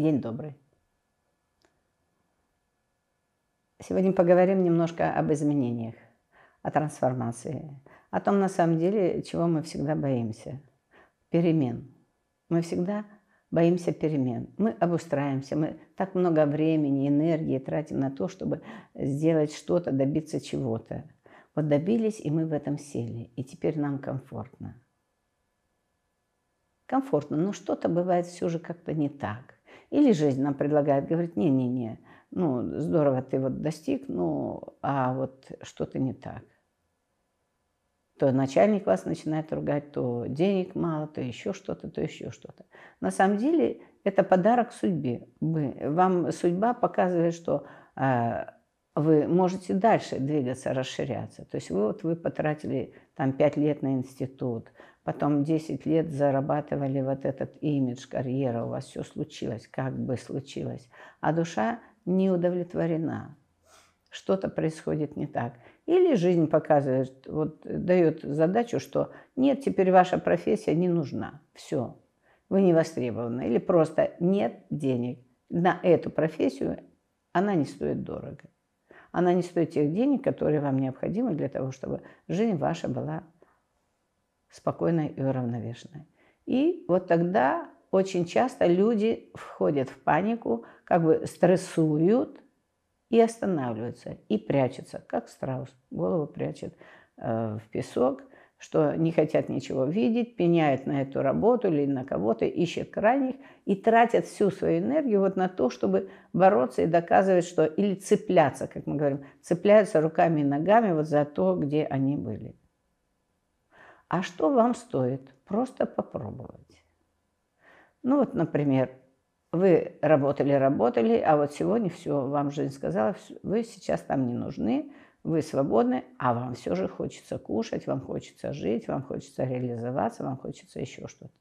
День добрый. Сегодня поговорим немножко об изменениях, о трансформации, о том, на самом деле, чего мы всегда боимся. Перемен. Мы всегда боимся перемен. Мы обустраиваемся, мы так много времени, энергии тратим на то, чтобы сделать что-то, добиться чего-то. Вот добились, и мы в этом сели, и теперь нам комфортно. Комфортно, но что-то бывает все же как-то не так. Или жизнь нам предлагает, говорит, не-не-не, ну, здорово ты вот достиг, ну, а вот что-то не так. То начальник вас начинает ругать, то денег мало, то еще что-то, то еще что-то. На самом деле это подарок судьбе. Вам судьба показывает, что э, вы можете дальше двигаться, расширяться. То есть вы, вот, вы потратили там 5 лет на институт, потом 10 лет зарабатывали вот этот имидж, карьера, у вас все случилось, как бы случилось. А душа не удовлетворена. Что-то происходит не так. Или жизнь показывает, вот дает задачу, что нет, теперь ваша профессия не нужна. Все, вы не востребованы. Или просто нет денег. На эту профессию она не стоит дорого. Она не стоит тех денег, которые вам необходимы для того, чтобы жизнь ваша была спокойной и уравновешенной. И вот тогда очень часто люди входят в панику, как бы стрессуют и останавливаются, и прячутся, как страус. Голову прячет э, в песок, что не хотят ничего видеть, пеняют на эту работу или на кого-то, ищут крайних и тратят всю свою энергию вот на то, чтобы бороться и доказывать, что или цепляться, как мы говорим, цепляются руками и ногами вот за то, где они были. А что вам стоит? Просто попробовать. Ну вот, например, вы работали, работали, а вот сегодня все, вам жизнь сказала, вы сейчас там не нужны, вы свободны, а вам все же хочется кушать, вам хочется жить, вам хочется реализоваться, вам хочется еще что-то.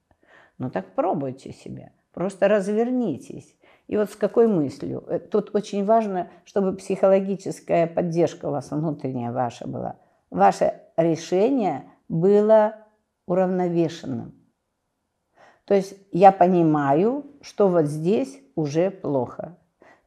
Ну так пробуйте себя, просто развернитесь. И вот с какой мыслью? Э, тут очень важно, чтобы психологическая поддержка у вас внутренняя ваша была. Ваше решение – было уравновешенным. То есть я понимаю, что вот здесь уже плохо.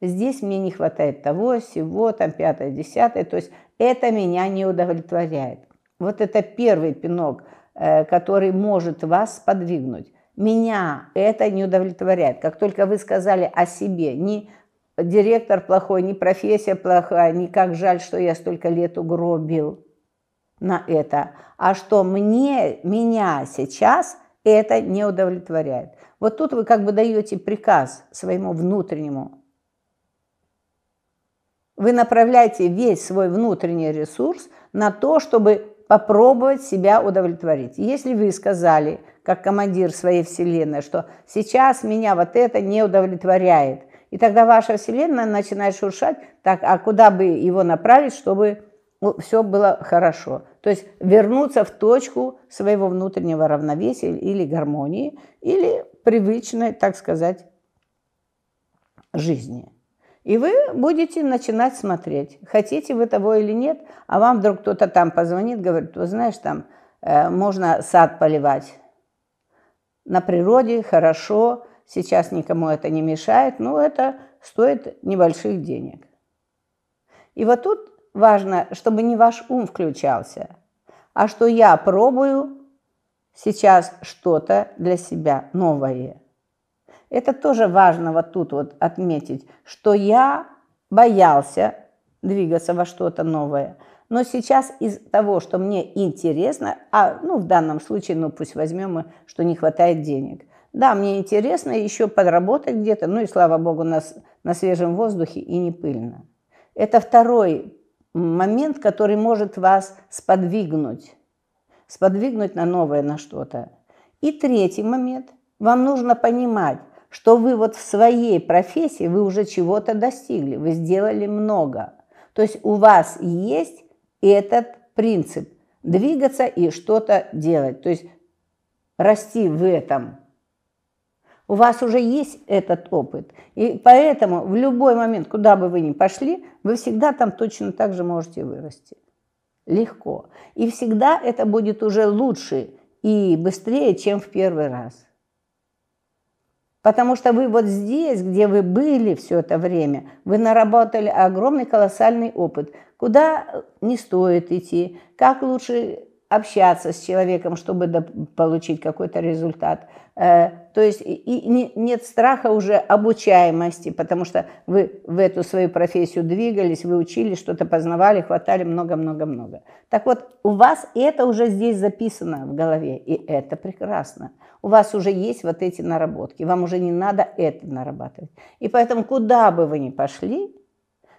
Здесь мне не хватает того, всего, там пятое, десятое. То есть это меня не удовлетворяет. Вот это первый пинок, э, который может вас подвигнуть. Меня это не удовлетворяет. Как только вы сказали о себе, не директор плохой, не профессия плохая, не как жаль, что я столько лет угробил на это, а что мне, меня сейчас это не удовлетворяет. Вот тут вы как бы даете приказ своему внутреннему. Вы направляете весь свой внутренний ресурс на то, чтобы попробовать себя удовлетворить. Если вы сказали, как командир своей вселенной, что сейчас меня вот это не удовлетворяет, и тогда ваша вселенная начинает шуршать, так, а куда бы его направить, чтобы ну, все было хорошо. То есть вернуться в точку своего внутреннего равновесия или гармонии, или привычной, так сказать, жизни. И вы будете начинать смотреть, хотите вы того или нет, а вам вдруг кто-то там позвонит, говорит, вы знаешь, там э, можно сад поливать. На природе хорошо, сейчас никому это не мешает, но это стоит небольших денег. И вот тут важно, чтобы не ваш ум включался, а что я пробую сейчас что-то для себя новое. Это тоже важно вот тут вот отметить, что я боялся двигаться во что-то новое. Но сейчас из того, что мне интересно, а ну, в данном случае, ну пусть возьмем, что не хватает денег. Да, мне интересно еще подработать где-то, ну и слава богу, на, на свежем воздухе и не пыльно. Это второй момент, который может вас сподвигнуть, сподвигнуть на новое, на что-то. И третий момент. Вам нужно понимать, что вы вот в своей профессии, вы уже чего-то достигли, вы сделали много. То есть у вас есть этот принцип – двигаться и что-то делать. То есть расти в этом – у вас уже есть этот опыт. И поэтому в любой момент, куда бы вы ни пошли, вы всегда там точно так же можете вырасти. Легко. И всегда это будет уже лучше и быстрее, чем в первый раз. Потому что вы вот здесь, где вы были все это время, вы наработали огромный колоссальный опыт. Куда не стоит идти, как лучше общаться с человеком, чтобы получить какой-то результат. Э, то есть и нет страха уже обучаемости, потому что вы в эту свою профессию двигались, вы учились, что-то познавали, хватали много-много-много. Так вот, у вас это уже здесь записано в голове, и это прекрасно. У вас уже есть вот эти наработки, вам уже не надо это нарабатывать. И поэтому куда бы вы ни пошли,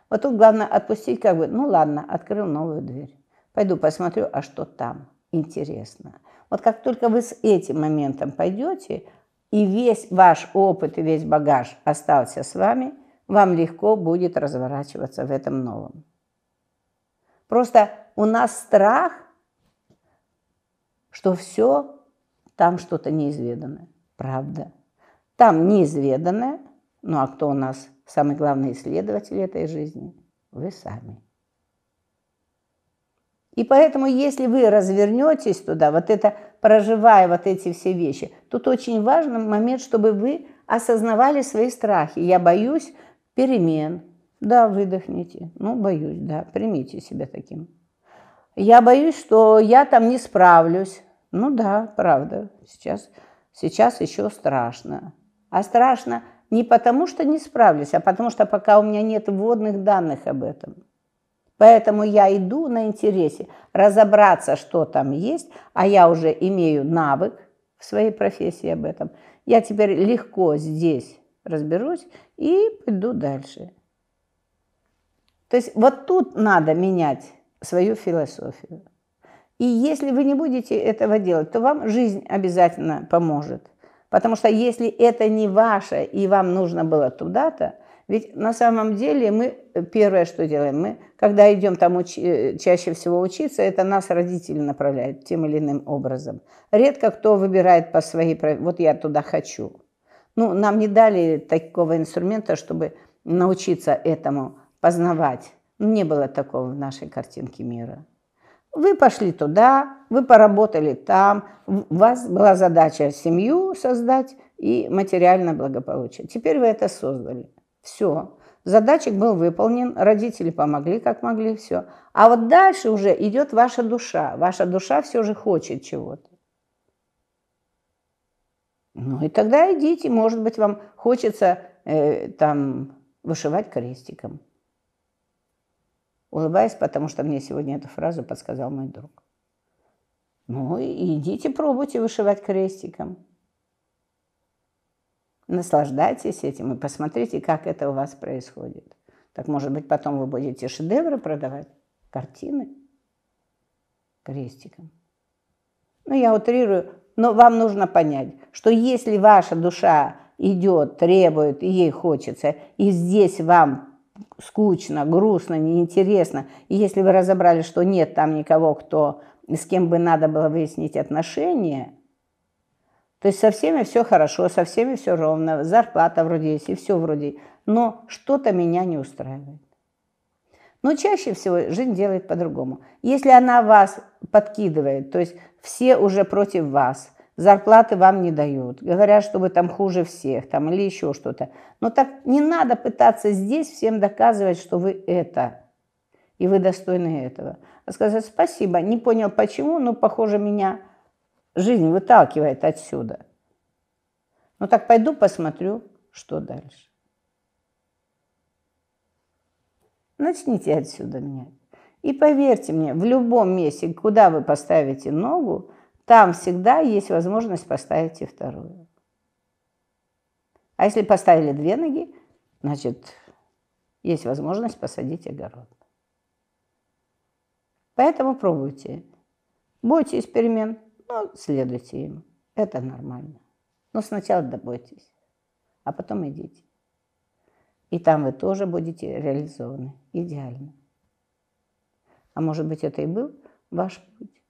вот тут главное отпустить как бы, ну ладно, открыл новую дверь. Пойду посмотрю, а что там интересно. Вот как только вы с этим моментом пойдете, и весь ваш опыт и весь багаж остался с вами, вам легко будет разворачиваться в этом новом. Просто у нас страх, что все там что-то неизведанное. Правда. Там неизведанное, ну а кто у нас самый главный исследователь этой жизни? Вы сами. И поэтому, если вы развернетесь туда, вот это, проживая вот эти все вещи, тут очень важный момент, чтобы вы осознавали свои страхи. Я боюсь перемен. Да, выдохните. Ну, боюсь, да, примите себя таким. Я боюсь, что я там не справлюсь. Ну да, правда, сейчас, сейчас еще страшно. А страшно не потому, что не справлюсь, а потому что пока у меня нет вводных данных об этом. Поэтому я иду на интересе разобраться, что там есть, а я уже имею навык в своей профессии об этом. Я теперь легко здесь разберусь и пойду дальше. То есть вот тут надо менять свою философию. И если вы не будете этого делать, то вам жизнь обязательно поможет. Потому что если это не ваше и вам нужно было туда-то, ведь на самом деле мы первое, что делаем, мы, когда идем там уч, э, чаще всего учиться, это нас родители направляют тем или иным образом. Редко кто выбирает по своей, вот я туда хочу. Ну, нам не дали такого инструмента, чтобы научиться этому познавать. Не было такого в нашей картинке мира. Вы пошли туда, вы поработали там, у вас была задача семью создать и материальное благополучие. Теперь вы это создали. Все. Задатчик был выполнен, родители помогли, как могли, все. А вот дальше уже идет ваша душа. Ваша душа все же хочет чего-то. Ну и тогда идите, может быть, вам хочется э, там вышивать крестиком. Улыбаясь, потому что мне сегодня эту фразу подсказал мой друг. Ну и идите, пробуйте вышивать крестиком. Наслаждайтесь этим и посмотрите, как это у вас происходит. Так, может быть, потом вы будете шедевры продавать, картины крестиком. Ну, я утрирую, но вам нужно понять, что если ваша душа идет, требует, и ей хочется, и здесь вам скучно, грустно, неинтересно, и если вы разобрали, что нет там никого, кто, с кем бы надо было выяснить отношения – то есть со всеми все хорошо, со всеми все ровно, зарплата вроде есть, и все вроде. Но что-то меня не устраивает. Но чаще всего жизнь делает по-другому. Если она вас подкидывает, то есть все уже против вас, зарплаты вам не дают, говорят, что вы там хуже всех, там или еще что-то. Но так не надо пытаться здесь всем доказывать, что вы это, и вы достойны этого. А сказать спасибо, не понял почему, но похоже меня Жизнь выталкивает отсюда. Ну так пойду посмотрю, что дальше. Начните отсюда менять. И поверьте мне, в любом месте, куда вы поставите ногу, там всегда есть возможность поставить и вторую. А если поставили две ноги, значит, есть возможность посадить огород. Поэтому пробуйте. Бойтесь перемен. Ну, следуйте им. Это нормально. Но сначала добойтесь, а потом идите. И там вы тоже будете реализованы идеально. А может быть, это и был ваш путь.